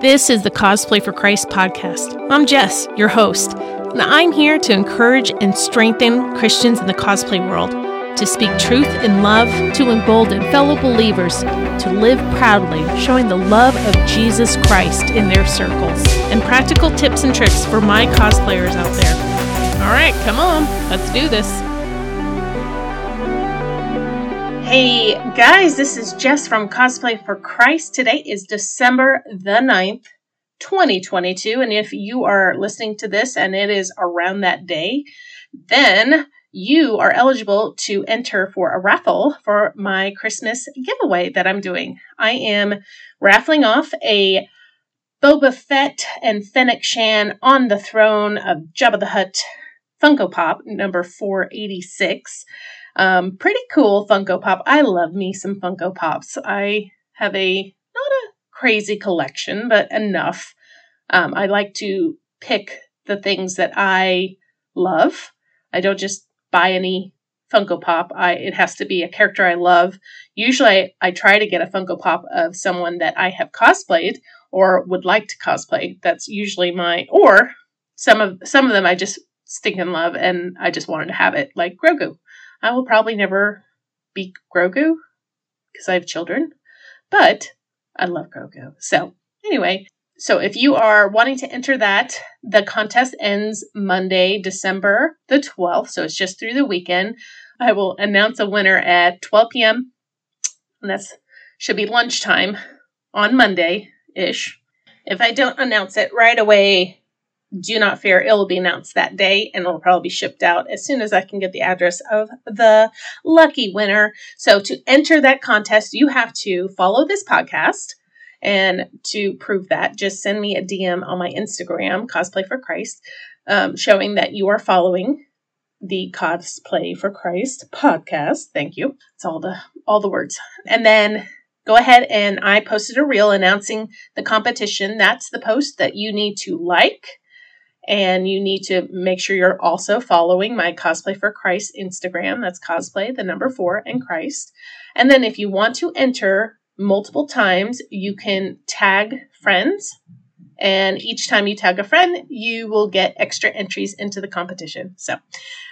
This is the Cosplay for Christ podcast. I'm Jess, your host, and I'm here to encourage and strengthen Christians in the cosplay world, to speak truth in love, to embolden fellow believers to live proudly, showing the love of Jesus Christ in their circles, and practical tips and tricks for my cosplayers out there. All right, come on, let's do this. Hey guys, this is Jess from Cosplay for Christ. Today is December the 9th, 2022. And if you are listening to this and it is around that day, then you are eligible to enter for a raffle for my Christmas giveaway that I'm doing. I am raffling off a Boba Fett and Fennec Shand on the throne of Jabba the Hutt Funko Pop number 486. Um, pretty cool Funko Pop. I love me some Funko Pops. I have a not a crazy collection, but enough. Um, I like to pick the things that I love. I don't just buy any Funko Pop. I it has to be a character I love. Usually, I, I try to get a Funko Pop of someone that I have cosplayed or would like to cosplay. That's usually my or some of some of them I just stink in love and I just wanted to have it, like Grogu. I will probably never be Grogu because I have children, but I love Grogu. So, anyway, so if you are wanting to enter that, the contest ends Monday, December the 12th. So it's just through the weekend. I will announce a winner at 12 p.m. And that's should be lunchtime on Monday ish. If I don't announce it right away do not fear, it will be announced that day and it'll probably be shipped out as soon as I can get the address of the lucky winner. So to enter that contest, you have to follow this podcast. And to prove that, just send me a DM on my Instagram, Cosplay for Christ, um, showing that you are following the Cosplay for Christ podcast. Thank you. It's all the all the words. And then go ahead and I posted a reel announcing the competition. That's the post that you need to like and you need to make sure you're also following my Cosplay for Christ Instagram. That's cosplay, the number four, and Christ. And then if you want to enter multiple times, you can tag friends. And each time you tag a friend, you will get extra entries into the competition. So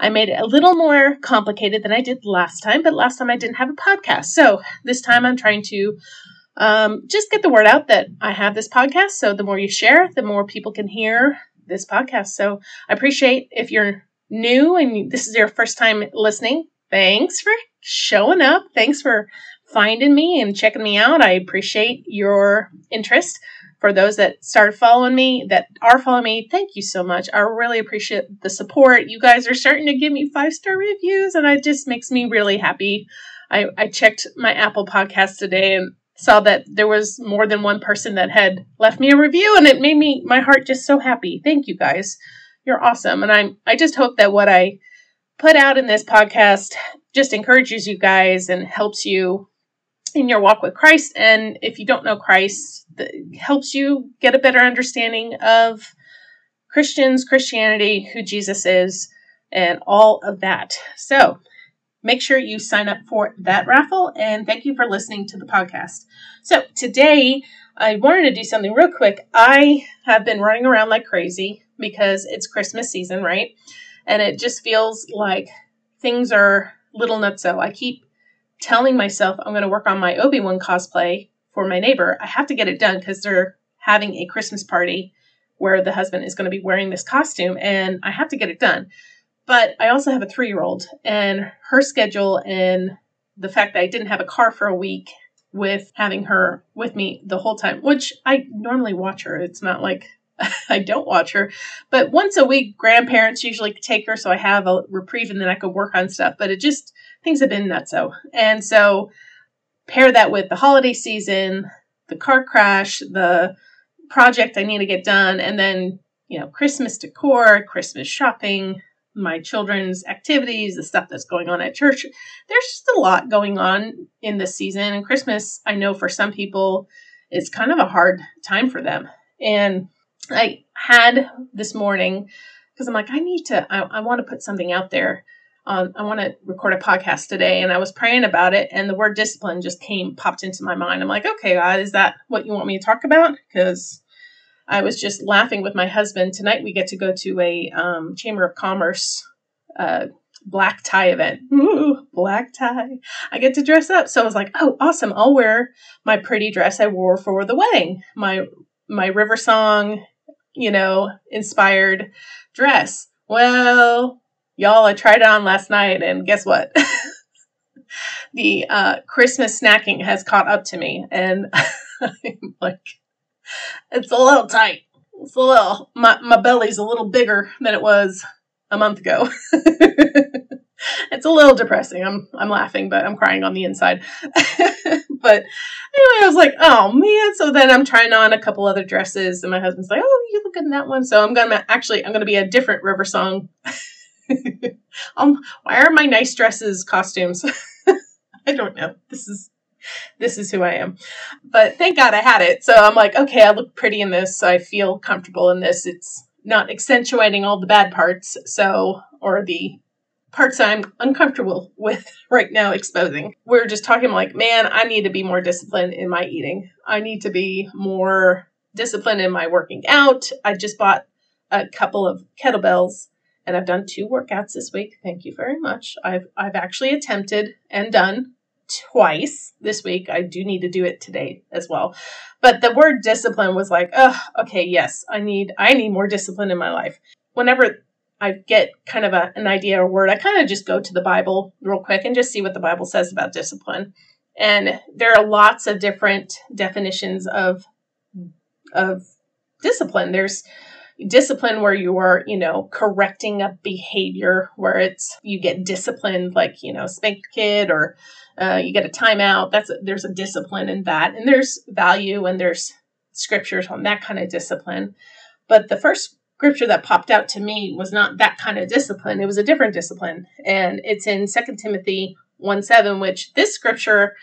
I made it a little more complicated than I did last time, but last time I didn't have a podcast. So this time I'm trying to um, just get the word out that I have this podcast. So the more you share, the more people can hear this podcast. So I appreciate if you're new and this is your first time listening. Thanks for showing up. Thanks for finding me and checking me out. I appreciate your interest. For those that started following me, that are following me, thank you so much. I really appreciate the support. You guys are starting to give me five star reviews, and it just makes me really happy. I, I checked my Apple podcast today and saw that there was more than one person that had left me a review and it made me my heart just so happy. Thank you guys. You're awesome. And I'm I just hope that what I put out in this podcast just encourages you guys and helps you in your walk with Christ and if you don't know Christ, helps you get a better understanding of Christians, Christianity, who Jesus is, and all of that. So, make sure you sign up for that raffle. And thank you for listening to the podcast. So today, I wanted to do something real quick. I have been running around like crazy because it's Christmas season, right? And it just feels like things are little nutso. I keep telling myself I'm going to work on my Obi Wan cosplay for my neighbor. I have to get it done because they're having a Christmas party where the husband is going to be wearing this costume, and I have to get it done. But I also have a three year old, and her schedule and the fact that I didn't have a car for a week with having her with me the whole time, which I normally watch her. It's not like I don't watch her, but once a week, grandparents usually take her, so I have a reprieve and then I could work on stuff. But it just things have been nutso, and so pair that with the holiday season, the car crash, the project I need to get done, and then you know Christmas decor, Christmas shopping, my children's activities, the stuff that's going on at church. There's just a lot going on in this season. And Christmas, I know for some people, is kind of a hard time for them. And I had this morning because I'm like, I need to, I, I want to put something out there. Um, I want to record a podcast today. And I was praying about it, and the word discipline just came, popped into my mind. I'm like, okay, God, is that what you want me to talk about? Because I was just laughing with my husband. Tonight we get to go to a um, Chamber of Commerce uh, black tie event. Ooh, black tie. I get to dress up. So I was like, oh, awesome. I'll wear my pretty dress I wore for the wedding. My my river song, you know, inspired dress. Well, y'all, I tried it on last night and guess what? the uh, Christmas snacking has caught up to me and I'm like it's a little tight. It's a little my my belly's a little bigger than it was a month ago. it's a little depressing. I'm I'm laughing, but I'm crying on the inside. but anyway, I was like, oh man. So then I'm trying on a couple other dresses, and my husband's like, oh, you look good in that one. So I'm gonna actually I'm gonna be a different River Song. um, why are my nice dresses costumes? I don't know. This is this is who I am. But thank God I had it. So I'm like, okay, I look pretty in this. I feel comfortable in this. It's not accentuating all the bad parts. So, or the parts I'm uncomfortable with right now exposing. We're just talking like, man, I need to be more disciplined in my eating. I need to be more disciplined in my working out. I just bought a couple of kettlebells and I've done two workouts this week. Thank you very much. I've I've actually attempted and done twice this week. I do need to do it today as well. But the word discipline was like, oh, okay, yes, I need I need more discipline in my life. Whenever I get kind of a, an idea or word, I kind of just go to the Bible real quick and just see what the Bible says about discipline. And there are lots of different definitions of of discipline. There's discipline where you are, you know, correcting a behavior where it's you get disciplined, like you know, spank your kid or uh, you get a timeout. That's a, there's a discipline in that, and there's value and there's scriptures on that kind of discipline. But the first scripture that popped out to me was not that kind of discipline. It was a different discipline, and it's in Second Timothy one seven, which this scripture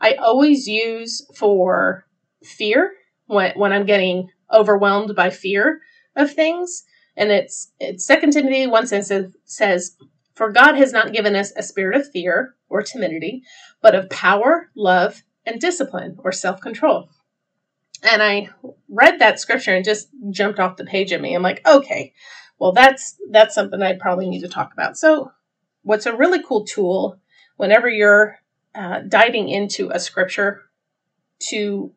I always use for fear when when I'm getting overwhelmed by fear of things. And it's it's Second Timothy one says says, For God has not given us a spirit of fear or timidity, but of power, love, and discipline or self-control. And I read that scripture and just jumped off the page at me. I'm like, okay, well that's that's something I probably need to talk about. So what's a really cool tool whenever you're uh, diving into a scripture to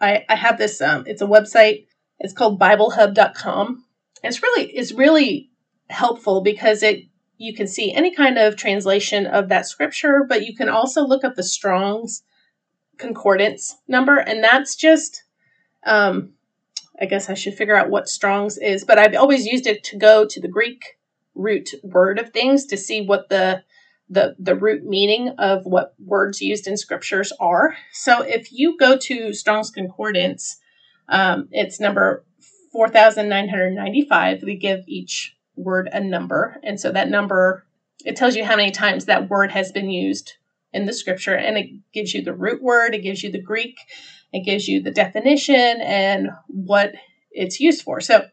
I, I have this um, it's a website it's called BibleHub.com. It's really it's really helpful because it you can see any kind of translation of that scripture, but you can also look up the Strong's concordance number, and that's just um, I guess I should figure out what Strong's is, but I've always used it to go to the Greek root word of things to see what the the the root meaning of what words used in scriptures are. So if you go to Strong's concordance, um, it's number 4,995. We give each word a number. And so that number, it tells you how many times that word has been used in the scripture. And it gives you the root word, it gives you the Greek, it gives you the definition and what it's used for. So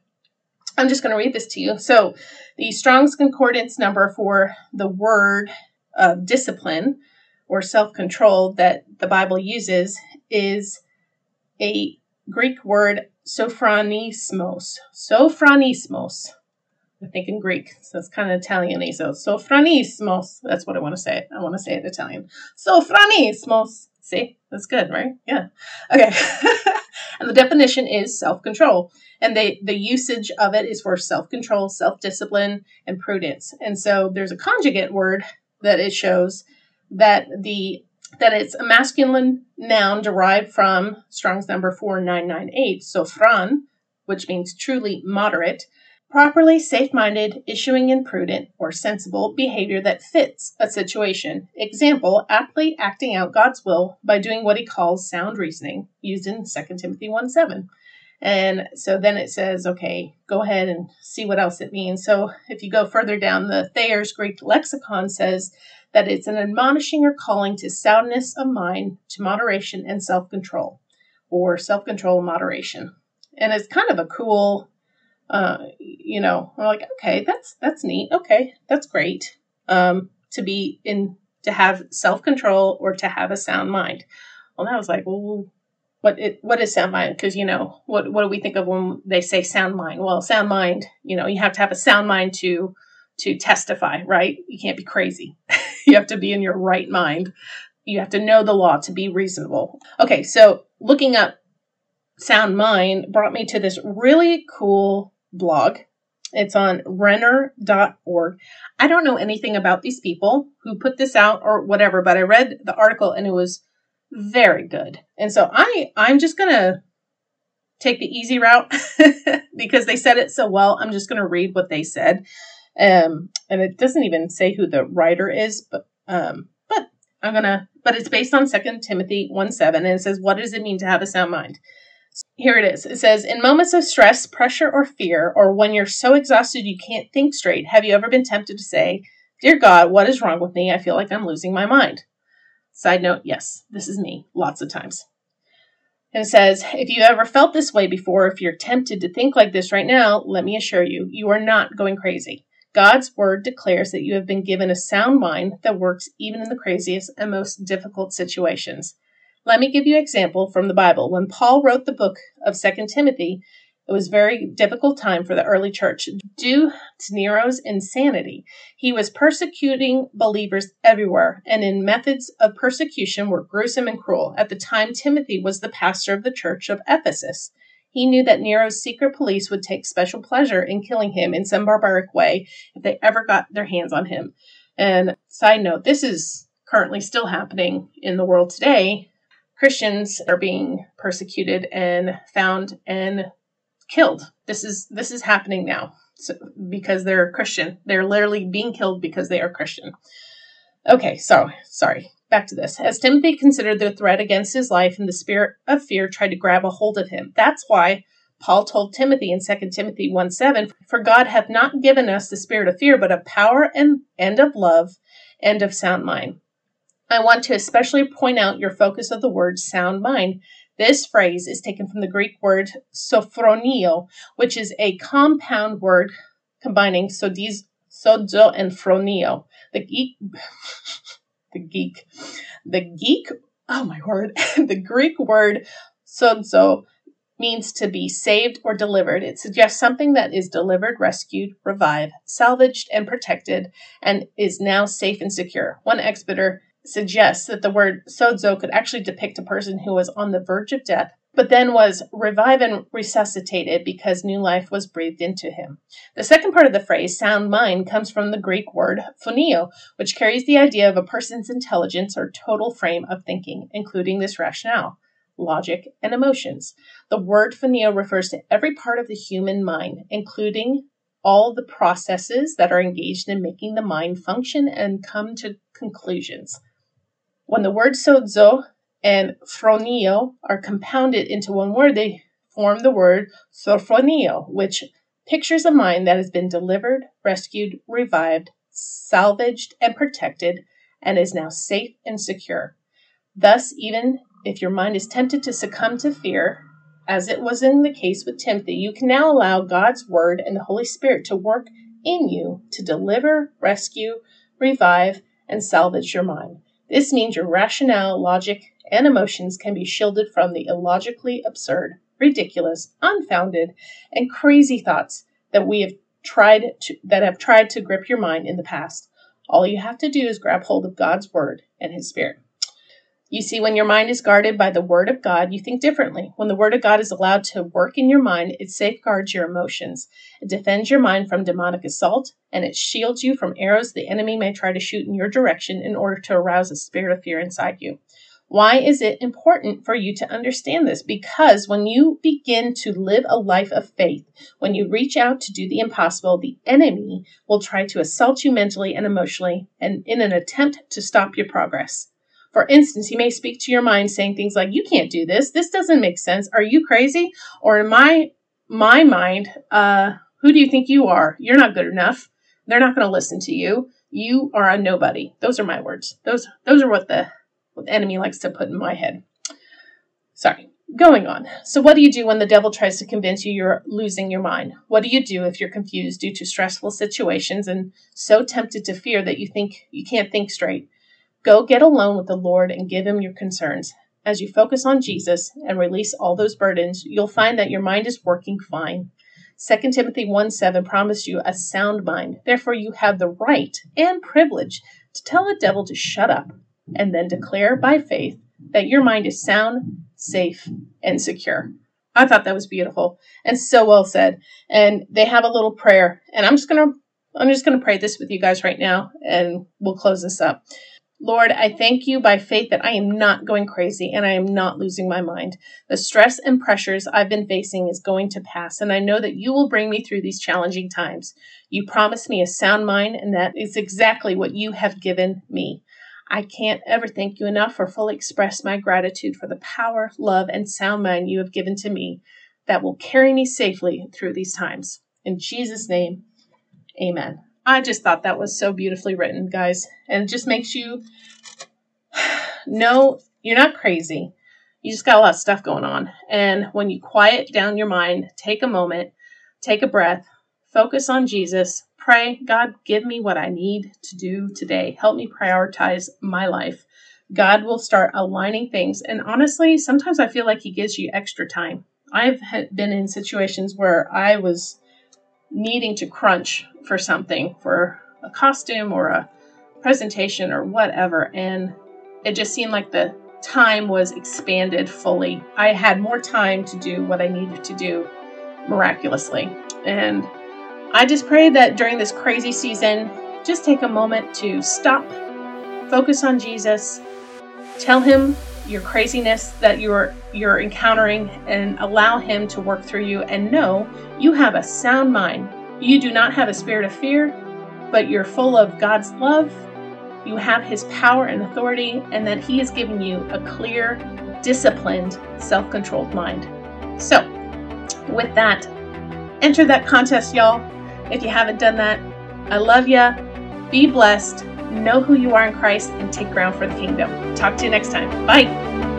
I'm just going to read this to you. So the Strong's Concordance number for the word of discipline or self control that the Bible uses is a Greek word sophronismos. Sophronismos. I think in Greek, so it's kind of Italian so sophronismos. That's what I want to say. I want to say it Italian. Sophronismos. See, that's good, right? Yeah. Okay. and the definition is self-control, and the the usage of it is for self-control, self-discipline, and prudence. And so there's a conjugate word that it shows that the that it's a masculine noun derived from Strong's number 4998, sophron, which means truly moderate, properly safe minded, issuing in prudent or sensible behavior that fits a situation. Example, aptly acting out God's will by doing what he calls sound reasoning, used in 2 Timothy 1 7. And so then it says, okay, go ahead and see what else it means. So if you go further down, the Thayer's Greek lexicon says that it's an admonishing or calling to soundness of mind, to moderation and self control, or self control and moderation. And it's kind of a cool, uh, you know, we're like, okay, that's that's neat. Okay, that's great. Um, to be in to have self control or to have a sound mind. Well, I was like, well, what it what is sound mind? Because you know what what do we think of when they say sound mind? Well, sound mind, you know, you have to have a sound mind to to testify, right? You can't be crazy. you have to be in your right mind. You have to know the law to be reasonable. Okay, so looking up sound mind brought me to this really cool blog. It's on renner.org. I don't know anything about these people who put this out or whatever, but I read the article and it was very good. And so I I'm just going to take the easy route because they said it so well. I'm just going to read what they said. Um and it doesn't even say who the writer is, but um but I'm to but it's based on 2 Timothy 1 7 and it says what does it mean to have a sound mind? Here it is. It says, In moments of stress, pressure, or fear, or when you're so exhausted you can't think straight, have you ever been tempted to say, Dear God, what is wrong with me? I feel like I'm losing my mind. Side note, yes, this is me, lots of times. And it says, If you ever felt this way before, if you're tempted to think like this right now, let me assure you, you are not going crazy. God's word declares that you have been given a sound mind that works even in the craziest and most difficult situations. Let me give you an example from the Bible. When Paul wrote the book of Second Timothy, it was a very difficult time for the early church due to Nero's insanity. He was persecuting believers everywhere, and in methods of persecution were gruesome and cruel. At the time, Timothy was the pastor of the church of Ephesus. He knew that Nero's secret police would take special pleasure in killing him in some barbaric way if they ever got their hands on him. And side note, this is currently still happening in the world today Christians are being persecuted and found and killed. This is this is happening now so, because they're Christian. They're literally being killed because they are Christian. Okay, so sorry. Back to this. As Timothy considered the threat against his life and the spirit of fear tried to grab a hold of him. That's why Paul told Timothy in 2 Timothy 1 7, For God hath not given us the spirit of fear, but of power and, and of love and of sound mind. I want to especially point out your focus of the word sound mind. This phrase is taken from the Greek word sophroneo, which is a compound word combining sodiz, sozo and phroneo. The the geek, the geek, oh my word, the Greek word sozo means to be saved or delivered. It suggests something that is delivered, rescued, revived, salvaged, and protected, and is now safe and secure. One exeter suggests that the word sozo could actually depict a person who was on the verge of death, but then was revived and resuscitated because new life was breathed into him. The second part of the phrase, sound mind, comes from the Greek word phoneo, which carries the idea of a person's intelligence or total frame of thinking, including this rationale. Logic and emotions. The word phoneo refers to every part of the human mind, including all the processes that are engaged in making the mind function and come to conclusions. When the words sozo and phroneo are compounded into one word, they form the word sophroneo, which pictures a mind that has been delivered, rescued, revived, salvaged, and protected, and is now safe and secure. Thus, even if your mind is tempted to succumb to fear, as it was in the case with Timothy, you can now allow God's Word and the Holy Spirit to work in you to deliver, rescue, revive, and salvage your mind. This means your rationale, logic, and emotions can be shielded from the illogically absurd, ridiculous, unfounded, and crazy thoughts that we have tried to, that have tried to grip your mind in the past. All you have to do is grab hold of God's word and his spirit. You see, when your mind is guarded by the Word of God, you think differently. When the Word of God is allowed to work in your mind, it safeguards your emotions. It defends your mind from demonic assault, and it shields you from arrows the enemy may try to shoot in your direction in order to arouse a spirit of fear inside you. Why is it important for you to understand this? Because when you begin to live a life of faith, when you reach out to do the impossible, the enemy will try to assault you mentally and emotionally and in an attempt to stop your progress. For instance, he may speak to your mind saying things like, you can't do this. This doesn't make sense. Are you crazy? Or in my, my mind, uh, who do you think you are? You're not good enough. They're not going to listen to you. You are a nobody. Those are my words. Those, those are what the, what the enemy likes to put in my head. Sorry. Going on. So, what do you do when the devil tries to convince you you're losing your mind? What do you do if you're confused due to stressful situations and so tempted to fear that you think you can't think straight? Go get alone with the Lord and give him your concerns. as you focus on Jesus and release all those burdens, you'll find that your mind is working fine. 2 Timothy 1 7 promised you a sound mind. Therefore, you have the right and privilege to tell the devil to shut up and then declare by faith that your mind is sound, safe, and secure. I thought that was beautiful and so well said. And they have a little prayer, and I'm just gonna I'm just gonna pray this with you guys right now, and we'll close this up. Lord, I thank you by faith that I am not going crazy and I am not losing my mind. The stress and pressures I've been facing is going to pass, and I know that you will bring me through these challenging times. You promised me a sound mind, and that is exactly what you have given me. I can't ever thank you enough or fully express my gratitude for the power, love, and sound mind you have given to me that will carry me safely through these times. In Jesus' name, amen. I just thought that was so beautifully written, guys. And it just makes you know you're not crazy. You just got a lot of stuff going on. And when you quiet down your mind, take a moment, take a breath, focus on Jesus, Pray, God, give me what I need to do today. Help me prioritize my life. God will start aligning things. And honestly, sometimes I feel like He gives you extra time. I've been in situations where I was needing to crunch for something, for a costume or a presentation or whatever. And it just seemed like the time was expanded fully. I had more time to do what I needed to do miraculously. And I just pray that during this crazy season, just take a moment to stop, focus on Jesus, tell him your craziness that you're you're encountering and allow him to work through you and know you have a sound mind. You do not have a spirit of fear, but you're full of God's love. You have his power and authority and that he has given you a clear, disciplined, self-controlled mind. So, with that, enter that contest, y'all if you haven't done that. I love you. Be blessed. Know who you are in Christ and take ground for the kingdom. Talk to you next time. Bye.